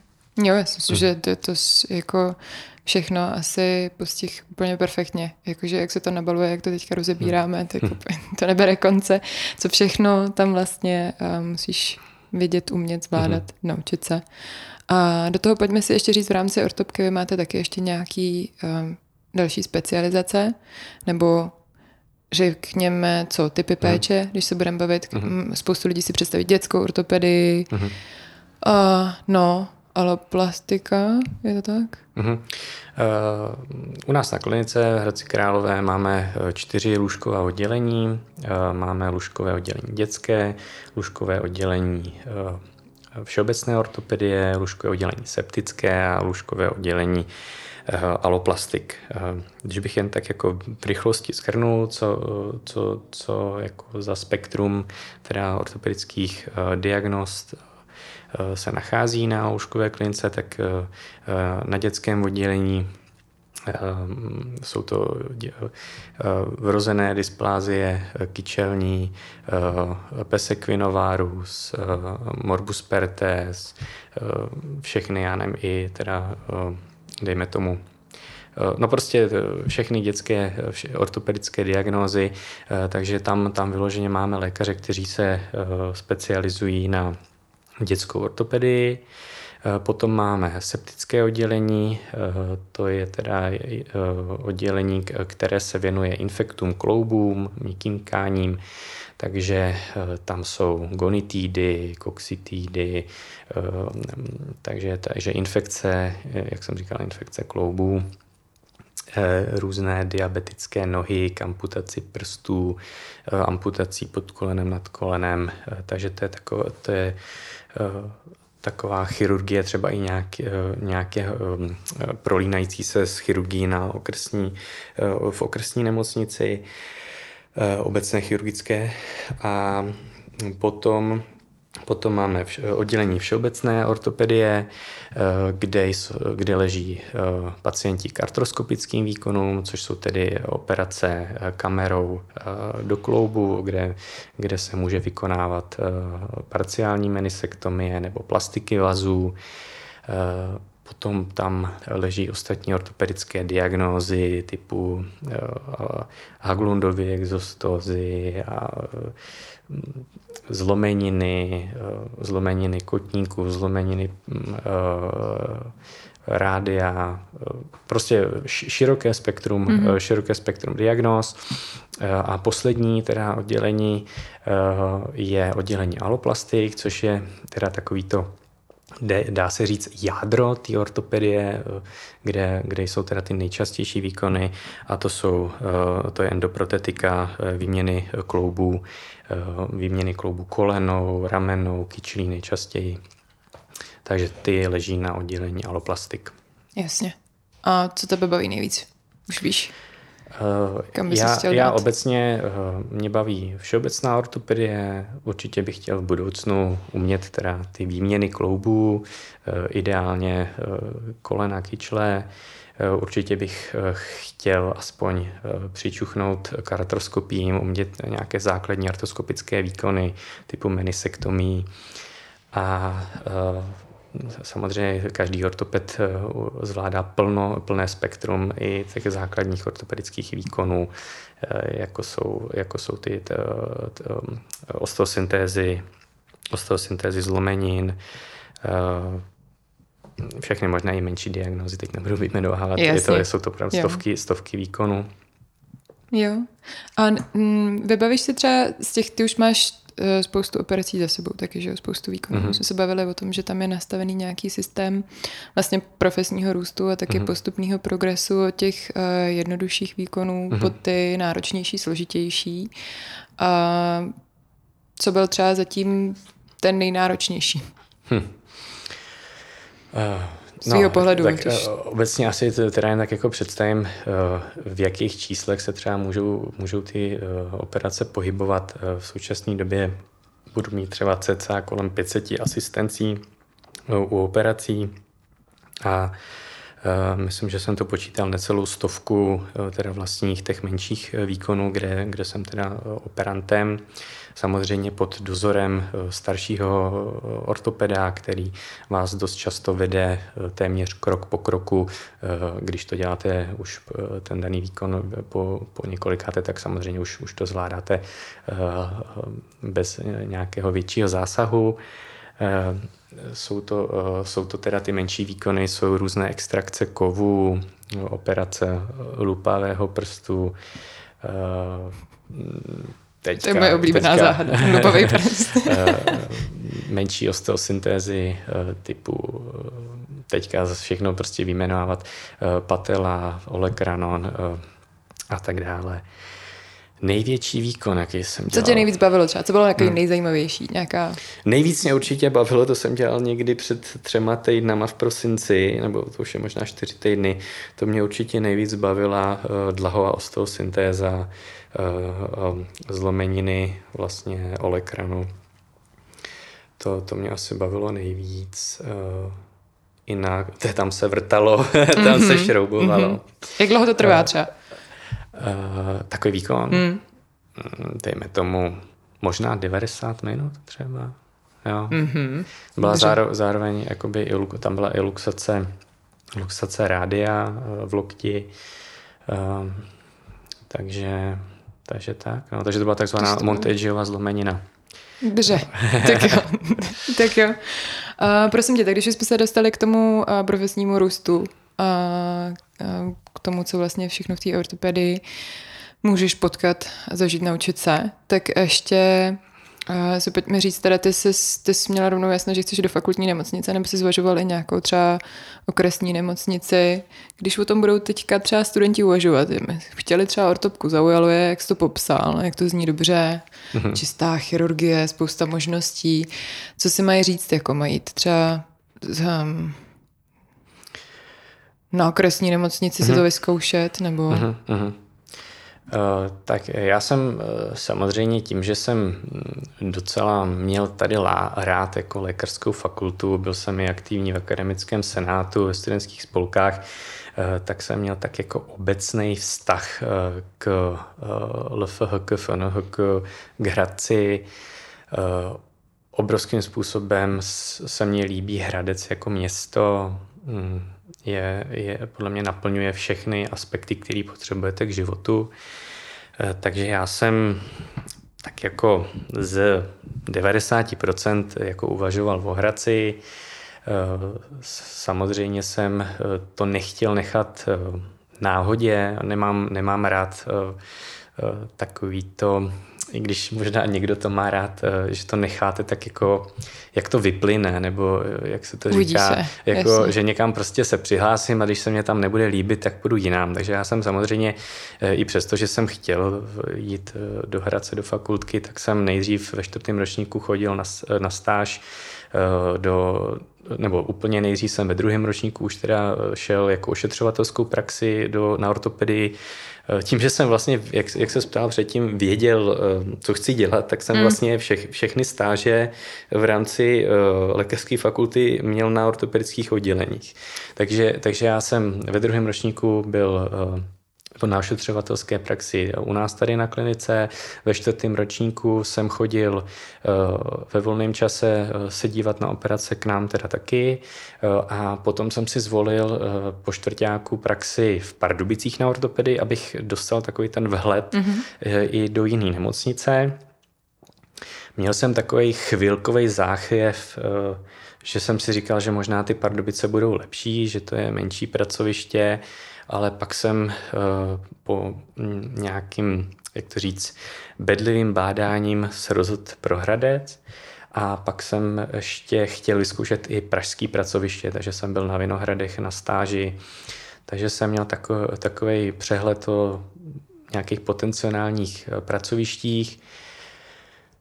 Jo, já si myslím, mm. že to, to jako všechno asi postih úplně perfektně. Jakože jak se to nabaluje, jak to teďka rozebíráme, tak mm. to nebere konce. Co všechno tam vlastně uh, musíš vidět, umět, zvládat, mm-hmm. naučit se. A do toho pojďme si ještě říct, v rámci ortopky vy máte taky ještě nějaký um, další specializace, nebo řekněme, co typy mhm. péče, mm. když se budeme bavit. Mm-hmm. Spoustu lidí si představí dětskou ortopedii. Mm-hmm. Uh, no, aloplastika, je to tak? Uh-huh. Uh, u nás na klinice Hradci Králové máme čtyři lůžková oddělení. Uh, máme lůžkové oddělení dětské, lůžkové oddělení uh, všeobecné ortopedie, lůžkové oddělení septické a lůžkové oddělení aloplastik. Když bych jen tak jako v rychlosti schrnul, co, co, co jako za spektrum teda ortopedických diagnost Eh, se nachází na lůžkové klinice, tak eh, na dětském oddělení eh, jsou to vrozené dysplázie kyčelní, pesekvinovárus, morbus pertes, všechny, já nevím, i teda, dejme tomu, No prostě všechny dětské ortopedické diagnózy, takže tam, tam vyloženě máme lékaře, kteří se specializují na dětskou ortopedii. Eh, potom máme septické oddělení, eh, to je teda eh, oddělení, které se věnuje infektům kloubům, měkkým tkáním, takže tam jsou gonitidy, koxitidy, takže, takže infekce, jak jsem říkal, infekce kloubů, různé diabetické nohy k amputaci prstů, amputací pod kolenem, nad kolenem, takže to je, takové, to je taková chirurgie, třeba i nějak, eh, nějaké eh, prolínající se s chirurgií na okresní, v okresní nemocnici, obecné chirurgické. A potom Potom máme oddělení všeobecné ortopedie, eh, kde, kde leží eh, pacienti k artroskopickým výkonům, což jsou tedy operace eh, kamerou do kloubu, kde, kde se může vykonávat parciální menisektomie nebo plastiky vazů. Potom tam leží ostatní ortopedické diagnózy typu Haglundovy exostózy a zlomeniny, eh, zlomeniny kotníků, zlomeniny uh, rádia, eh, prostě široké spektrum, mm-hmm. široké spektrum diagnóz. A poslední teda oddělení je oddělení aloplastik, což je teda takový dá se říct jádro té ortopedie, kde, kde jsou teda ty nejčastější výkony a to jsou, to je endoprotetika, výměny kloubů, Eh, výměny kloubu kolenou, ramenou, kyčlí nejčastěji. Takže ty leží na oddělení aloplastik. Jasně. A co tebe baví nejvíc? Už víš? Uh, Kam bys já, já obecně, uh, mě baví všeobecná ortopedie, určitě bych chtěl v budoucnu umět teda ty výměny kloubů, uh, ideálně kolena, kyčle, Eh, určitě bych eh, chtěl aspoň eh, přičuchnout k artroskopím, umět nějaké základní artroskopické výkony typu menisektomí a Samozřejmě každý ortoped zvládá plno, plné spektrum i těch základních ortopedických výkonů, jako jsou, jako jsou ty t, t, osteosyntézy, osteosyntézy zlomenin, všechny možné i menší diagnózy, teď nebudu vyjmenovávat, je to, jsou to opravdu stovky, stovky výkonů. Jo. A mm, vybavíš si třeba z těch, ty už máš spoustu operací za sebou, taky, že jo, spoustu výkonů. Mm-hmm. jsme se bavili o tom, že tam je nastavený nějaký systém vlastně profesního růstu a taky mm-hmm. postupného progresu od těch uh, jednodušších výkonů mm-hmm. po ty náročnější, složitější. A co byl třeba zatím ten nejnáročnější? Hm. Z no, pohledu. Tak když... Eh, obecně asi teda jen tak jako představím, eh, v jakých číslech se třeba můžou, můžou ty eh, operace pohybovat. V současné době budu mít třeba cca kolem 500 asistencí u operací a Myslím, že jsem to počítal necelou stovku teda vlastních těch menších výkonů, kde, kde jsem teda operantem samozřejmě pod dozorem eh, staršího eh, ortopeda, který vás dost často vede eh, téměř krok po kroku. Když to děláte už ten daný výkon po, po několikáte, tak samozřejmě už, už to zvládáte bez nějakého většího zásahu. Jsou to, jsou to teda ty menší výkony, jsou různé extrakce kovů, operace lupavého prstu, teďka, to je moje oblíbená teďka, záhada, lubavý prst. Eh, menší osteosyntézy typu teďka všechno prostě vyjmenovávat patela, olekranon a tak dále. Největší výkon, jaký jsem dělal. Co tě nejvíc bavilo třeba? Co bylo nějaký hmm. nejzajímavější? Nějaká... Nejvíc mě určitě bavilo, to jsem dělal někdy před třema týdnama v prosinci, nebo to už je možná čtyři týdny. To mě určitě nejvíc bavila uh, dlahová osteosyntéza, uh, uh, zlomeniny vlastně olekranu. To, to mě asi bavilo nejvíc. Uh, jinak, tam se vrtalo, tam mm-hmm. se mhm. šroubovalo. Mm-hmm. Jak dlouho to trvá třeba? Uh, takový výkon, hmm. dejme tomu možná 90 minut třeba. Jo. Mm-hmm. Byla záro, zároveň, jakoby, tam byla i luxace, luxace rádia eh, v lokti, uh, takže, takže tak. No, takže to byla takzvaná Montageova zlomenina. Dobře, tak jo. tak jo. Uh, prosím tě, tak když jsme se dostali k tomu uh, profesnímu růstu, uh, k tomu, co vlastně všechno v té ortopedii můžeš potkat a zažít, naučit se, tak ještě Uh, si pojďme říct, teda ty jsi, ty jsi měla rovnou jasno, že chceš do fakultní nemocnice, nebo jsi zvažoval i nějakou třeba okresní nemocnici. Když o tom budou teďka třeba studenti uvažovat, chtěli třeba ortopku, zaujalo je, jak jsi to popsal, jak to zní dobře, mm-hmm. čistá chirurgie, spousta možností. Co si mají říct, jako mají třeba um, na okresní nemocnici mm-hmm. si to mhm. vyzkoušet, nebo... Mm-hmm. Uh, tak já jsem uh, samozřejmě tím, že jsem mm, docela měl tady lá, rád jako lékařskou fakultu, byl jsem i aktivní v akademickém senátu, ve studentských spolkách, uh, tak jsem měl tak jako obecný vztah uh, k LFHK, FNHK, k Hradci. Obrovským způsobem se mně líbí Hradec jako město, mm, je, je, podle mě naplňuje všechny aspekty, které potřebujete k životu. Eh, takže já jsem tak jako z 90% jako uvažoval v Hradci. Eh, samozřejmě jsem eh, to nechtěl nechat náhodě, nemám, nemám rád takový to i když možná někdo to má rád, eh, že to necháte tak jako, jak to vyplyne, nebo eh, jak se to říká, se, jako, že někam prostě se přihlásím a když se mě tam nebude líbit, tak půjdu jinam. Takže já jsem samozřejmě, eh, i přesto, že jsem chtěl jít do Hradce, do fakultky, tak jsem nejdřív ve čtvrtém ročníku chodil na, na stáž do, nebo úplně nejdřív jsem ve druhém ročníku už teda šel jako ošetřovatelskou praxi do, na ortopedii, tím, že jsem vlastně, jak, jak se ptal předtím, věděl, eh, co chci dělat, tak jsem mm. vlastně všech, všechny stáže v rámci uh, lékařské fakulty měl na ortopedických odděleních. Takže, takže já jsem ve druhém ročníku byl uh, na ošetřovatelské praxi u nás tady na klinice. Ve čtvrtém ročníku jsem chodil eh, ve volném čase eh, se dívat na operace k nám teda taky eh, a potom jsem si zvolil po čtvrtáku praxi v Pardubicích na ortopedii, abych dostal takový ten vhled mm-hmm. i do jiné nemocnice. Měl jsem takový chvilkový záchvěv, že jsem si říkal, že možná ty Pardubice budou lepší, že to je menší pracoviště, ale pak jsem eh, po nějakým, jak to říct, bedlivým bádáním se rozhodl pro Hradec a pak jsem ještě chtěl vyzkoušet i pražský pracoviště, takže jsem byl na Vinohradech na stáži, takže jsem měl takový, takový přehled o nějakých potenciálních eh, pracovištích.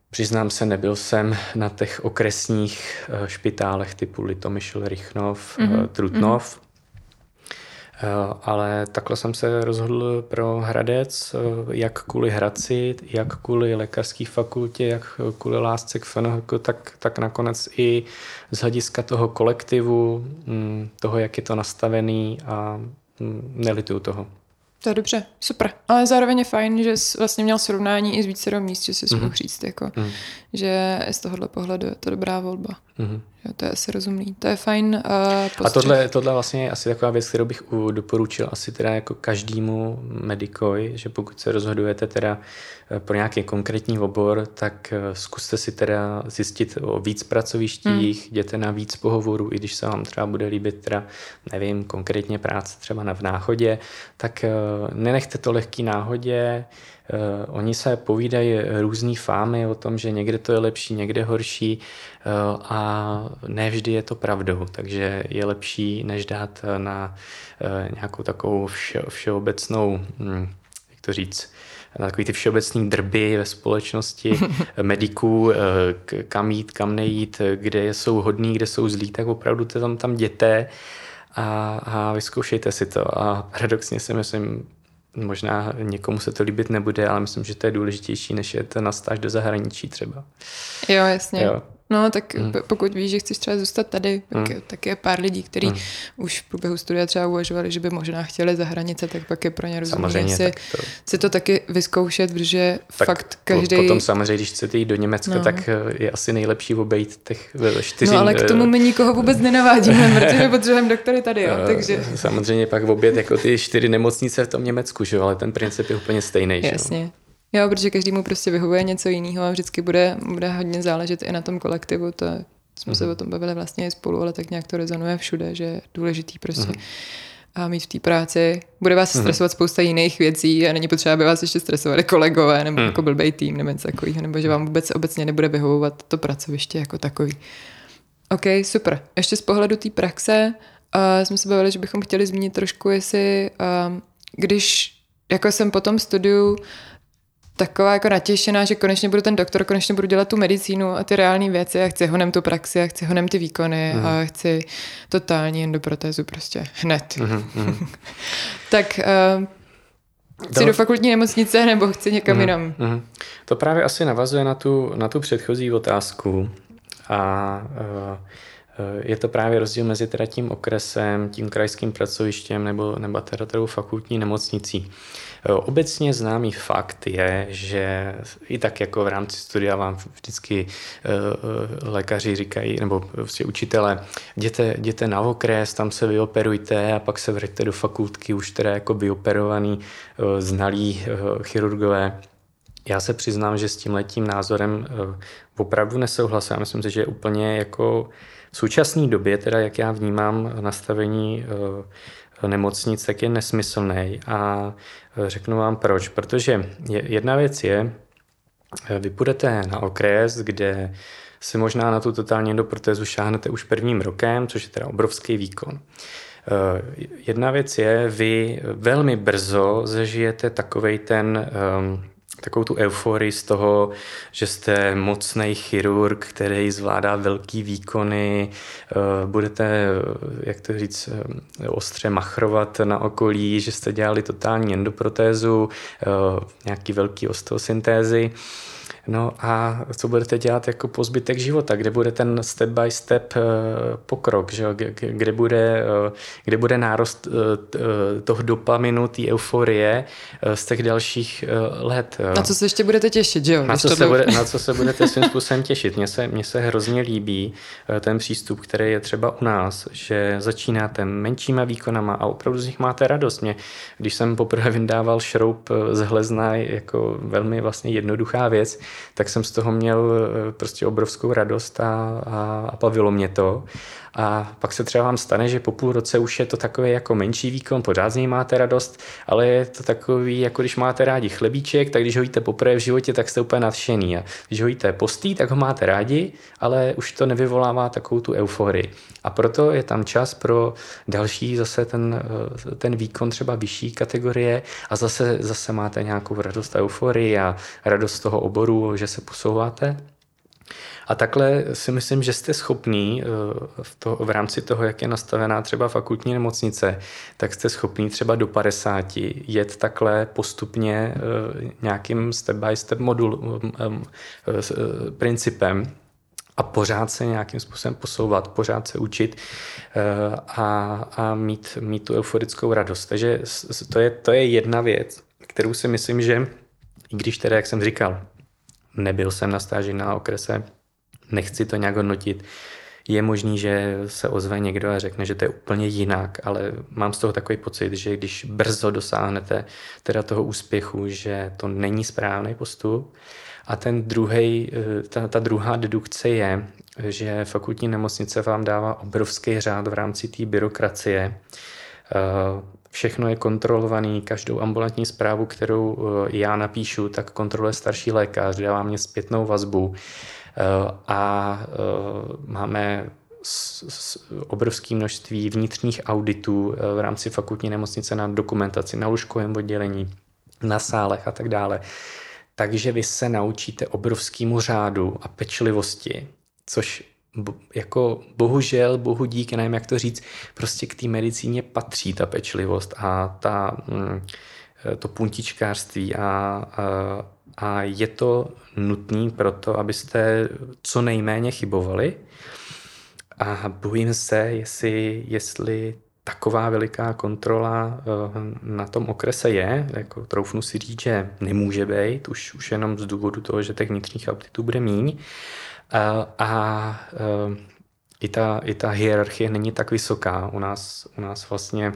Přiznám se, nebyl jsem na těch okresních eh, špitálech typu Litomyšl, Rychnov, mm-hmm. Trutnov, Eh, ale takhle jsem se rozhodl pro Hradec, eh, jak kvůli Hradci, jak kvůli lékařské fakultě, jak kvůli lásce k FNHK, tak, tak nakonec i z hlediska toho kolektivu, mm, toho, jak je to nastavený a mm, nelituju toho. To je dobře, super. Ale zároveň je fajn, že jsi vlastně měl srovnání i z více míst, že si mm-hmm. mohl říct, jako, mm. že z tohohle pohledu je to dobrá volba. Mm-hmm. Jo, to je asi rozumný. To je fajn uh, A tohle, tohle vlastně je asi taková věc, kterou bych doporučil asi teda jako každému medikoj, že pokud se rozhodujete teda eh, pro nějaký konkrétní obor, tak eh, zkuste si teda zjistit o víc pracovištích, hmm. jděte na víc pohovorů, i když se vám třeba bude líbit teda, nevím, konkrétně práce třeba na v náhodě, tak nenechte to lehký náhodě, oni se povídají různý fámy o tom, že někde to je lepší, někde horší uh, a ne vždy je to pravdou, takže je lepší, než dát na uh, nějakou takovou vše, všeobecnou, hm, jak to říct, na takový ty všeobecný drby ve společnosti mediků, kam jít, kam nejít, kde jsou hodní, kde jsou zlí, tak opravdu to tam, tam jděte a, a vyzkoušejte si to. A paradoxně si myslím, možná někomu se to líbit nebude, ale myslím, že to je důležitější, než je to na stáž do zahraničí třeba. Jo, jasně. Jo. No, tak mm. pokud víš, že chceš třeba zůstat tady, tak, mm. tak je pár lidí, kteří mm. už v průběhu studia třeba uvažovali, že by možná chtěli za hranice, tak pak je pro ně rozumné si, to... si to taky vyzkoušet, protože tak fakt každý... Potom samozřejmě, když chcete jít do Německa, no. tak eh, je asi nejlepší obejít těch čtyři... No ale k tomu my nikoho vůbec nenavádíme, protože potřebujeme doktory tady, jo, eh, takže... Samozřejmě pak obět jako ty čtyři nemocnice v tom Německu, že ale ten princip je úplně stejný. Jasně. Že? Jo, protože každému prostě vyhovuje něco jiného a vždycky bude, bude hodně záležet i na tom kolektivu. To jsme mm-hmm. se mhm. o tom bavili vlastně i spolu, ale tak nějak to rezonuje všude, že je důležitý prostě mm-hmm. a mít v té práci. Bude vás mm-hmm. stresovat spousta jiných věcí a není potřeba, aby vás ještě stresovali kolegové nebo mm. jako blbej tým nebo něco takového, nebo že vám vůbec obecně nebude vyhovovat to pracoviště jako takový. OK, super. Ještě z pohledu té praxe uh, jsme se bavili, že bychom chtěli zmínit trošku, jestli uh, když jako jsem po tom studiu taková jako natěšená, že konečně budu ten doktor, konečně budu dělat tu medicínu a ty reální věci a chci honem tu praxi a chci honem ty výkony mm. a chci totální endoprotézu prostě hned. Mm, tak uh, chci do... do fakultní nemocnice nebo chci někam mm, jinam? Mm. To právě asi navazuje na tu, na tu předchozí otázku a uh, je to právě rozdíl mezi teda tím okresem, tím krajským pracovištěm nebo, nebo teda fakultní nemocnicí. Obecně známý fakt je, že i tak jako v rámci studia vám vždycky eh, eh, lékaři říkají, nebo prostě učitele, jděte, jděte na okres, tam se vyoperujte a pak se vraťte do fakultky už teda jako vyoperovaný, eh, znalí chirurgové. Já se přiznám, že s tím letím názorem opravdu nesouhlasím. Myslím si, že je úplně jako v současné době, teda jak já vnímám nastavení nemocnic, tak je nesmyslný a e, řeknu vám proč. Protože jedna věc je, e, vy půjdete na okres, kde si možná na tu totální endoprotézu šáhnete už prvním rokem, což je teda obrovský výkon. E, jedna věc je, vy velmi brzo zažijete takovej ten takovou tu euforii z toho, že jste mocný chirurg, který zvládá velký výkony, eh, budete, jak to říct, eh, ostře machrovat na okolí, že jste dělali totální endoprotézu, eh, nějaký velký osteosyntézy. No a co budete dělat jako po zbytek života, kde bude ten step by step eh, pokrok, že? Kde, bude, eh, kde bude nárost eh, toho dopaminu, té euforie z těch dalších let. Na co se ještě budete těšit, že jo? Na co, se bude, na co se budete svým způsobem těšit. Mně se, mně se hrozně líbí ten přístup, který je třeba u nás, že začínáte menšíma výkonama a opravdu z nich máte radost. Mě, když jsem poprvé vydával šroub z hlezna jako velmi vlastně jednoduchá věc, tak jsem z toho měl eh, prostě obrovskou radost a, a, a bavilo mě to. A pak se třeba vám stane, že po půl roce už je to takový jako menší výkon, pořád z něj máte radost, ale je to takový, jako když máte rádi chlebíček, tak když ho jíte poprvé v životě, tak jste úplně nadšený. A když ho jíte postý, tak ho máte rádi, ale už to nevyvolává takovou tu euforii. A proto je tam čas pro další zase ten, eh, ten výkon třeba vyšší kategorie a zase, zase máte nějakou radost a euforii a radost toho oboru, že se posouváte. A takhle si myslím, že jste schopný eh, v, to, v rámci toho, jak je nastavená třeba fakultní nemocnice, tak jste schopný třeba do 50 jet takhle postupně eh, nějakým step by step modul, eh, principem, a pořád se nějakým způsobem posouvat, pořád se učit a, a mít, mít tu euforickou radost. Takže to je, to je jedna věc, kterou si myslím, že i když teda, jak jsem říkal, nebyl jsem na stáži na okrese nechci to nějak hodnotit. Je možný, že se ozve někdo a řekne, že to je úplně jinak, ale mám z toho takový pocit, že když brzo dosáhnete teda toho úspěchu, že to není správný postup. A ten druhý, eh, ta, ta druhá dedukce je, že fakultní nemocnice vám dává obrovský řád v rámci té byrokracie. Eh, všechno je kontrolovaný, každou ambulantní zprávu, kterou já napíšu, tak kontroluje starší lékař, dává mě zpětnou vazbu a máme obrovské množství vnitřních auditů v rámci fakultní nemocnice na dokumentaci, na lůžkovém oddělení, na sálech a tak dále. Takže vy se naučíte obrovskému řádu a pečlivosti, což jako bohužel, bohu dík, nevím jak to říct, prostě k té medicíně patří ta pečlivost a ta, mm, to puntičkářství a, a, a je to nutný proto, abyste co nejméně chybovali a bojím se, jestli, jestli taková veliká kontrola eh, na tom okrese je, jako troufnu si říct, že nemůže být, už, už jenom z důvodu toho, že těch vnitřních auditů bude míň. A, a eh, i, ta, i ta hierarchie není tak vysoká. U nás, u nás vlastně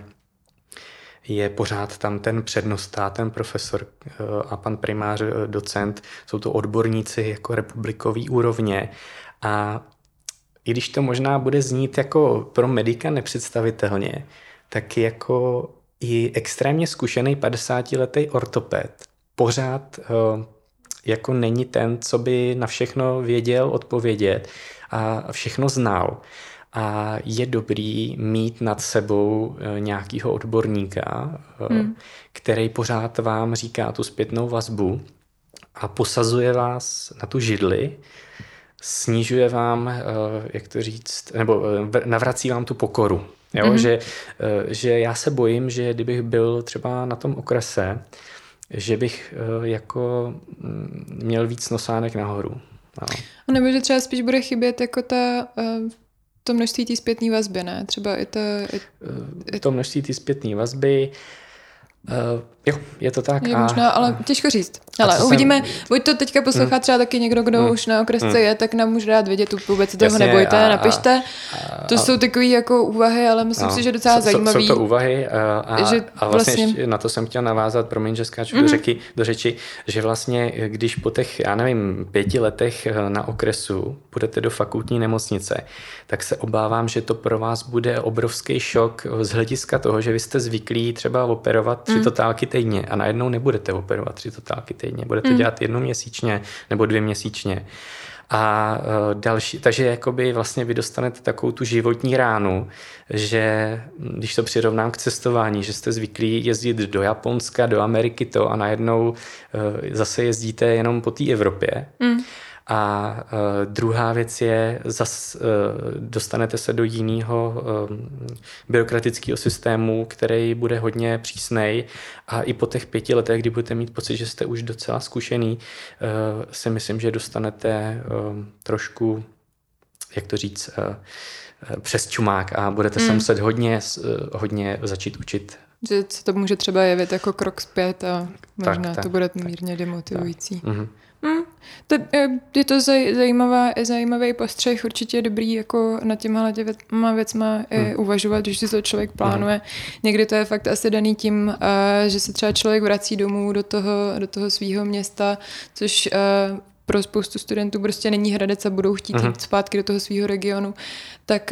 je pořád tam ten přednostá, ten profesor eh, a pan primář, docent, jsou to odborníci jako republikový úrovně. A i když to možná bude znít jako pro medika nepředstavitelně, tak jako i extrémně zkušený 50-letý ortoped. Pořád uh, jako není ten, co by na všechno věděl odpovědět a všechno znal. A je dobrý mít nad sebou uh, nějakého odborníka, uh, hmm. který pořád vám říká tu zpětnou vazbu a posazuje vás na tu židli snižuje vám, eh, jak to říct, nebo eh, navrací vám tu pokoru. Jo? Mm-hmm. Že, eh, že já se bojím, že kdybych byl třeba na tom okrese, že bych jako mm, měl víc nosánek nahoru. No. A nebo že třeba spíš bude chybět jako ta to množství té zpětné vazby, ne? Třeba i to... I, i... To množství té zpětné vazby, Uh, jo, je to tak. Je a, možná, ale těžko říct. Ale uvidíme, jsem... buď to teďka poslouchá hmm. třeba taky někdo, kdo hmm. už na okresce hmm. je, tak nám může dát vědět, vůbec toho Jasně, nebojte, a, napište. A, to a, jsou takové jako úvahy, ale myslím no, si, že docela zajímavé. Jsou to úvahy a, a, že a vlastně, vlastně... na to jsem chtěl navázat, promiň, že skáču hmm. do, řeky, do řeči, že vlastně, když po těch, já nevím, pěti letech eh, na okresu budete do fakultní nemocnice, tak se obávám, že to pro vás bude obrovský šok z hlediska toho, že vy jste zvyklí třeba operovat tři mm. totálky týdně a najednou nebudete operovat tři totálky týdně. Budete mm. dělat jednou měsíčně nebo dvě měsíčně. A uh, další, takže jakoby vlastně vy dostanete takovou tu životní ránu, že když to přirovnám k cestování, že jste zvyklí jezdit do Japonska, do Ameriky to a najednou uh, zase jezdíte jenom po té Evropě. Mm. A uh, druhá věc je, zas uh, dostanete se do jiného uh, byrokratického systému, který bude hodně přísnej a i po těch pěti letech, kdy budete mít pocit, že jste už docela zkušený, uh, si myslím, že dostanete uh, trošku, jak to říct, uh, přes čumák a budete mm. se muset hodně, hodně začít učit že se to může třeba jevit jako krok zpět a možná tak, tak, to bude mírně demotivující. Tak. Mm-hmm. Hmm, to, je to zaj, zajímavá, zajímavý postřeh, určitě je dobrý jako na těma těma věcma hmm. uvažovat, když si to člověk plánuje. Hmm. Někdy to je fakt asi daný tím, uh, že se třeba člověk vrací domů do toho, do toho svého města, což pro spoustu studentů prostě není Hradec a budou chtít hmm. jít zpátky do toho svého regionu, tak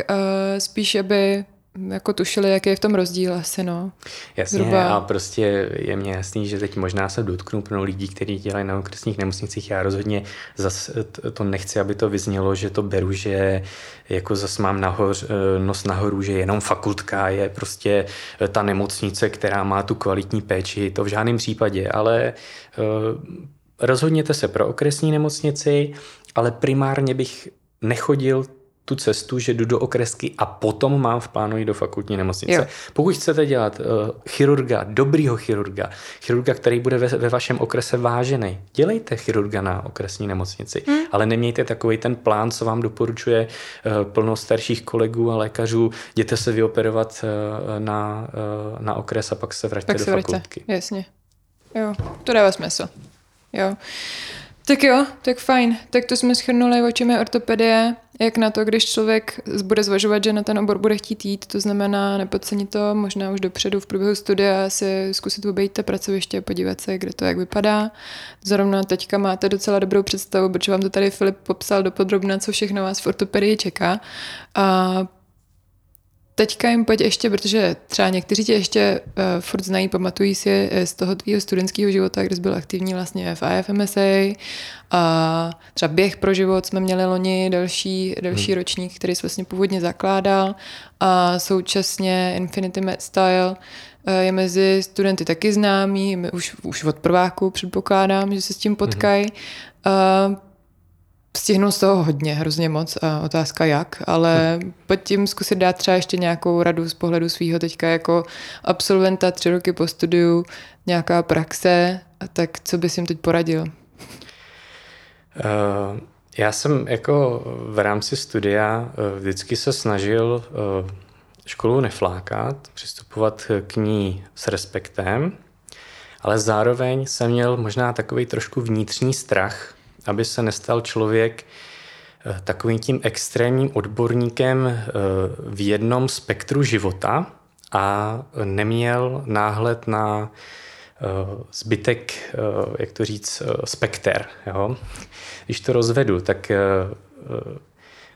spíš, aby jako tušili, jaký je v tom rozdíl asi, no. Jasně Zhruba. a prostě je mě jasný, že teď možná se dotknu plnou lidí, kteří dělají na okresních nemocnicích. Já rozhodně zas to nechci, aby to vyznělo, že to beru, že jako zas mám nahor, eh, nos nahoru, že jenom fakultka je prostě eh, ta nemocnice, která má tu kvalitní péči. To v žádném případě, ale uh, rozhodněte se pro okresní nemocnici, ale primárně bych nechodil tu cestu, že jdu do okresky a potom mám v plánu jít do fakultní nemocnice. Jo. Pokud chcete dělat uh, chirurga, dobrýho chirurga, chirurga, který bude ve, ve vašem okrese vážený, dělejte chirurga na okresní nemocnici, hmm. ale nemějte takový ten plán, co vám doporučuje uh, plno starších kolegů a lékařů, jděte se vyoperovat uh, na, uh, na okres a pak se vraťte pak do se fakultky. Jasně. Jo, to dává smysl. Jo. Tak jo, tak fajn. Tak to jsme schrnuli, o čem je ortopedie, jak na to, když člověk bude zvažovat, že na ten obor bude chtít jít, to znamená nepodcenit to, možná už dopředu v průběhu studia si zkusit obejít to pracoviště, podívat se, kde to jak vypadá. Zrovna teďka máte docela dobrou představu, protože vám to tady Filip popsal dopodrobna, co všechno vás v ortopedii čeká. A teďka jim pojď ještě, protože třeba někteří tě ještě uh, furt znají, pamatují si z toho tvýho studentského života, kde jsi byl aktivní vlastně v IFMSA a třeba běh pro život jsme měli loni další, další hmm. ročník, který se vlastně původně zakládal a současně Infinity Med Style je mezi studenty taky známý, už, už od prváku předpokládám, že se s tím potkají. Hmm. Uh, stihnou z toho hodně, hrozně moc a otázka jak, ale hm. pojď tím zkusit dát třeba ještě nějakou radu z pohledu svého teďka jako absolventa tři roky po studiu, nějaká praxe, tak co bys jim teď poradil? Uh, já jsem jako v rámci studia uh, vždycky se snažil uh, školu neflákat, přistupovat k ní s respektem, ale zároveň jsem měl možná takový trošku vnitřní strach, aby se nestal člověk eh, takovým tím extrémním odborníkem eh, v jednom spektru života a neměl náhled na eh, zbytek, jak to říct, spekter. Jo? Když to rozvedu, tak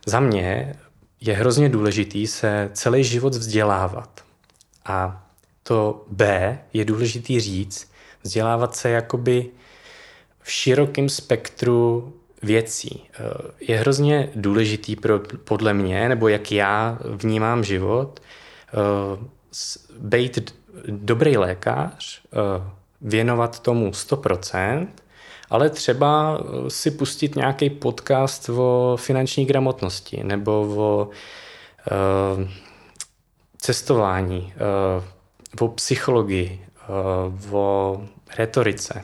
za mě je hrozně důležitý se celý život vzdělávat. A to B je důležitý říct, vzdělávat se jakoby v širokém spektru věcí. Eh, je hrozně důležitý pro, podle mě, nebo jak já vnímám život, eh, být dobrý lékař, eh, věnovat tomu 100%, ale třeba si pustit nějaký podcast o finanční gramotnosti nebo o cestování, o psychologii, o retorice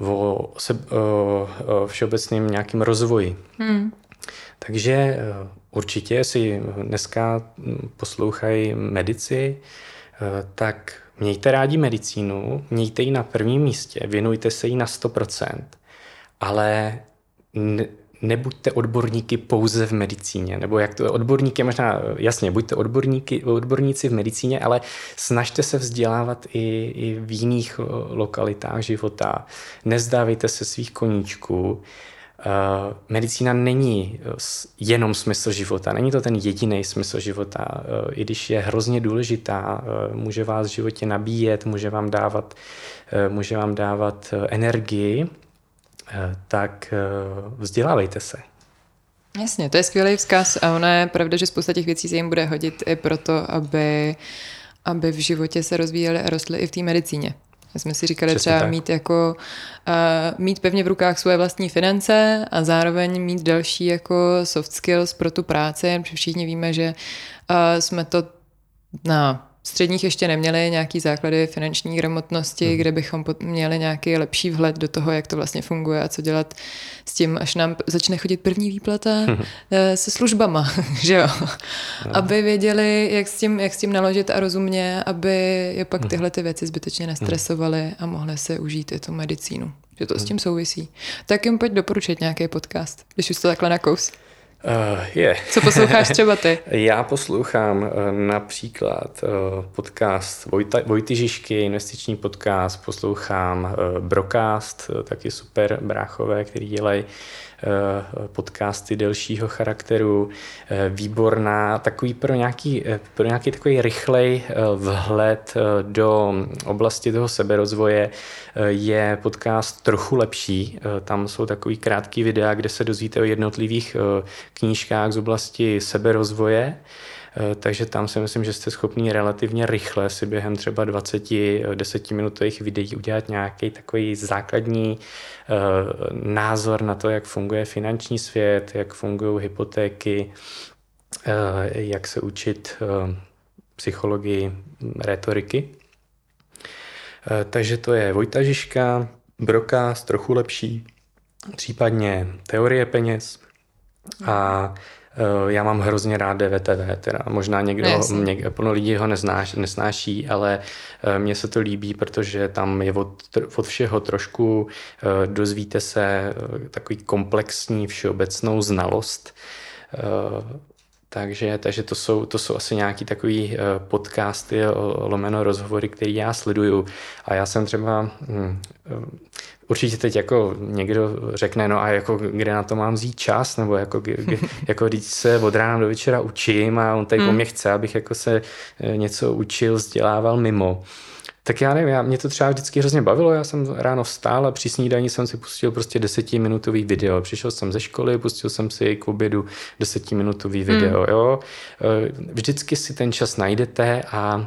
o, se, o, o všeobecným nějakým rozvoji. Hmm. Takže e, určitě, si dneska poslouchají medici, e, tak mějte rádi medicínu, mějte ji na prvním místě, věnujte se jí na 100%, ale nebuďte odborníky pouze v medicíně, nebo jak to odborníky možná, jasně, buďte odborníky, odborníci v medicíně, ale snažte se vzdělávat i, i v jiných lokalitách života. Nezdávejte se svých koníčků. Uh, medicína není jenom smysl života, není to ten jediný smysl života, i když je hrozně důležitá, může vás v životě nabíjet, může vám dávat, může vám dávat energii, Eh, tak eh, vzdělávejte se. Jasně, to je skvělý vzkaz a ono je pravda, že spousta těch věcí se jim bude hodit i proto, aby, aby v životě se rozvíjely a rostly i v té medicíně. Já jsme si říkali Přesně třeba tak. mít jako uh, mít pevně v rukách svoje vlastní finance a zároveň mít další jako soft skills pro tu práci, protože všichni víme, že uh, jsme to na středních ještě neměli nějaký základy finanční gramotnosti, hmm. kde bychom měli nějaký lepší vhled do toho, jak to vlastně funguje a co dělat s tím, až nám začne chodit první výplata hmm. se službama, že jo? No. Aby věděli, jak s, tím, jak s tím naložit a rozumně, aby je pak mhm. tyhle ty věci zbytečně nestresovali a mohli se užít i tu medicínu. Že to s mhm. tím souvisí. Tak jim pojď doporučit nějaký podcast, když už to takhle nakous. Uh, je. Co posloucháš třeba ty? Já poslouchám uh, například uh, podcast Vojta, Vojty Žižky, investiční podcast, poslouchám uh, Brocast, uh, taky super bráchové, který dělají Eh, podcasty delšího charakteru, eh, výborná, takový pro nějaký, eh, pro nějaký takový rychlej vhled do oblasti toho seberozvoje je podcast trochu lepší. Tam jsou takový krátký videa, kde se dozvíte o jednotlivých knížkách z oblasti seberozvoje. Eh, takže tam si myslím, že jste schopni relativně rychle si během třeba 20-10 eh, minutových videí udělat nějaký takový základní eh, názor na to, jak funguje finanční svět, jak fungují hypotéky, jak se učit psychologii retoriky. Takže to je Vojta Žižka, Brokas, trochu lepší, případně teorie peněz a já mám hrozně rád DVTV, teda možná někdo, něk, plno lidí ho neznáš, nesnáší, ale eh, mně se to líbí, protože tam je od, od všeho trošku, eh, dozvíte se takový komplexní všeobecnou znalost takže, takže to, jsou, to jsou asi nějaký takový podcasty, lomeno rozhovory, které já sleduju. A já jsem třeba hm, určitě teď jako někdo řekne, no a jako kde na to mám vzít čas, nebo jako, jako když se od rána do večera učím a on tady hmm. po mě chce, abych jako se eh, něco učil, vzdělával mimo. Tak já nevím, já, mě to třeba vždycky hrozně bavilo, já jsem ráno vstál a při snídaní jsem si pustil prostě desetiminutový video. Přišel jsem ze školy, pustil jsem si k obědu desetiminutový video, hmm. jo. Eh, vždycky si ten čas najdete a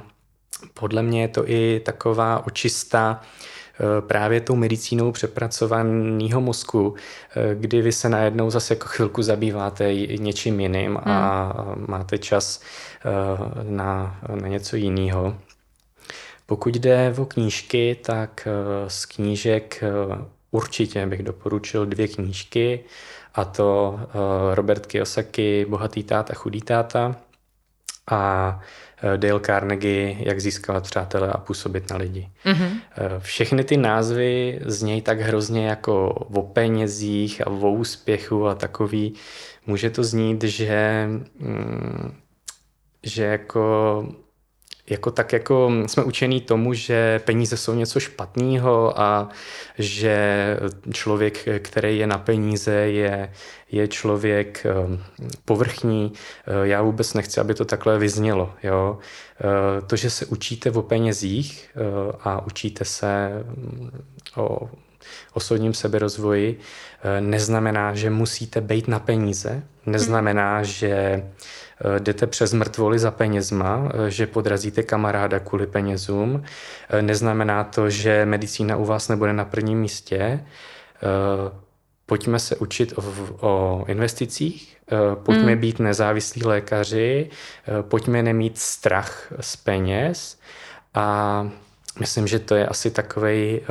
podle mě je to i taková očista Eh, právě tou medicínou přepracovaného mozku, eh, kdy vy se najednou zase jako chvilku zabýváte něčím jiným a hmm. máte čas na, na něco jiného. Pokud jde o knížky, tak z knížek určitě bych doporučil dvě knížky, a to Robert Kiyosaki, Bohatý táta, chudý táta a Eh, Dale Carnegie, jak získávat přátele a působit na lidi. Mm-hmm. Všechny ty názvy znějí tak hrozně jako o penězích a o úspěchu a takový. Může to znít, že, mm, že jako jako tak jako jsme učení tomu, že peníze jsou něco špatného a že člověk, který je na peníze, je, je člověk ehm, povrchní. Eh, já vůbec nechci, aby to takhle vyznělo. Jo? Eh, to, že se učíte o penězích eh, a učíte se mm, o osobním seberozvoji, neznamená, že musíte být na peníze, neznamená, že Eh, jdete přes mrtvoly za penězma, eh, že podrazíte kamaráda kvůli penězům. Eh, neznamená to, že medicína u vás nebude na prvním místě. Pojďme se učit o, o investicích, pojďme hmm. být nezávislí lékaři, pojďme nemít strach z peněz a myslím, že to je asi takový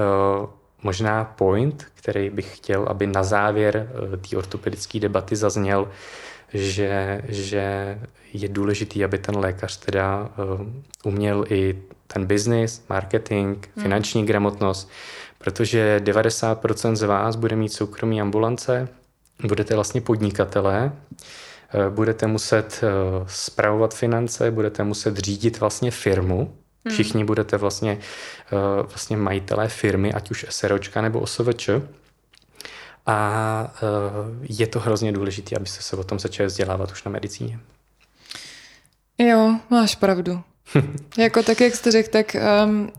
možná point, který bych chtěl, aby na závěr té ortopedické debaty zazněl, že, že je důležitý, aby ten lékař teda uh, uměl i ten business, marketing, hmm. finanční gramotnost, protože 90% z vás bude mít soukromí ambulance, budete vlastně podnikatelé, uh, budete muset spravovat finance, budete muset řídit vlastně firmu, hmm. všichni budete vlastně, vlastně majitelé firmy, ať už SROčka nebo OSVČ, a uh, je to hrozně důležité, abyste se o tom začali vzdělávat už na medicíně. Jo, máš pravdu. jako tak, jak jste řekl, tak um,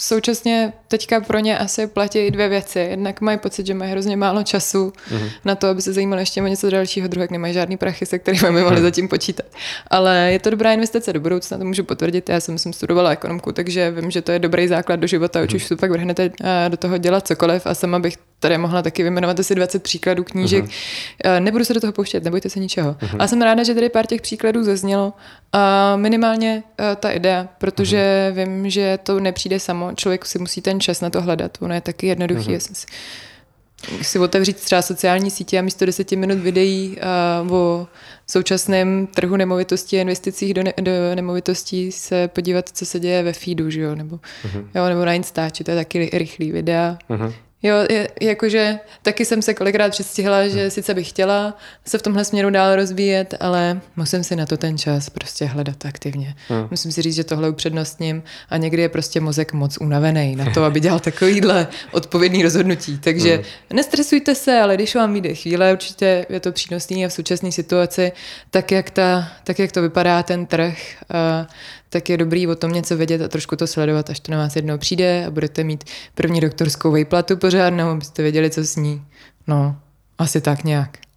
současně teďka pro ně asi platí dvě věci. Jednak mají pocit, že mají hrozně málo času mm-hmm. na to, aby se zajímali ještě o něco dalšího, druhek nemají žádný prachy, se kterými by mohli mm. zatím počítat. Ale je to dobrá investice do budoucna, to můžu potvrdit. Já jsem, jsem studovala ekonomku, takže vím, že to je dobrý základ do života, mm-hmm. už tu pak vrhnete uh, do toho dělat cokoliv a sama bych tady mohla taky vyjmenovat asi 20 příkladů knížek. Uh-huh. Nebudu se do toho pouštět, nebojte se ničeho. Uh-huh. Ale jsem ráda, že tady pár těch příkladů zaznělo. A minimálně uh, ta idea, protože uh-huh. vím, že to nepřijde samo. Člověk si musí ten čas na to hledat. Ono je taky jednoduchý. Uh-huh. Si, si otevřít třeba sociální sítě a místo deseti minut videí uh, o současném trhu nemovitostí a investicích do, ne, do nemovitostí se podívat, co se děje ve feedu, že jo? Nebo, uh-huh. jo, nebo na Instači, to je taky rychlý videa. Uh-huh. Jo, je, jakože taky jsem se kolikrát předstihla, že hmm. sice bych chtěla se v tomhle směru dál rozvíjet, ale musím si na to ten čas prostě hledat aktivně. Hmm. Musím si říct, že tohle upřednostním a někdy je prostě mozek moc unavený na to, aby dělal takovýhle odpovědný rozhodnutí. Takže hmm. nestresujte se, ale když vám vyjde chvíle, určitě je to přínosný a v současné situaci, tak jak, ta, tak jak to vypadá ten trh, uh, tak je dobrý o tom něco vědět a trošku to sledovat, až to na vás jednou přijde a budete mít první doktorskou vejplatu pořádnou, abyste věděli, co s ní. No, asi tak nějak.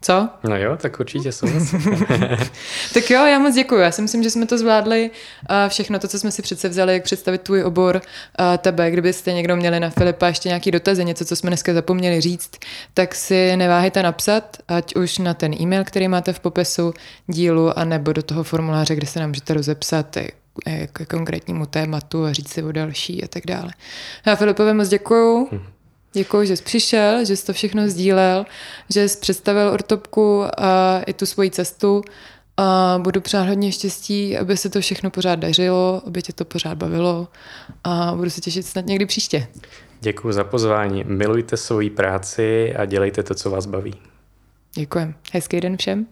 Co? No jo, tak určitě jsou. tak jo, já moc děkuji. Já si myslím, že jsme to zvládli. A všechno to, co jsme si přece vzali, jak představit tvůj obor, a tebe, kdybyste někdo měli na Filipa ještě nějaký dotazy, něco, co jsme dneska zapomněli říct, tak si neváhejte napsat, ať už na ten e-mail, který máte v popisu dílu, anebo do toho formuláře, kde se nám můžete rozepsat k konkrétnímu tématu a říct si o další a tak dále. Já Filipovi moc děkuju. Děkuji, že jsi přišel, že jsi to všechno sdílel, že jsi představil ortopku a i tu svoji cestu. A budu přát hodně štěstí, aby se to všechno pořád dařilo, aby tě to pořád bavilo a budu se těšit snad někdy příště. Děkuji za pozvání. Milujte svoji práci a dělejte to, co vás baví. Děkujem. Hezký den všem.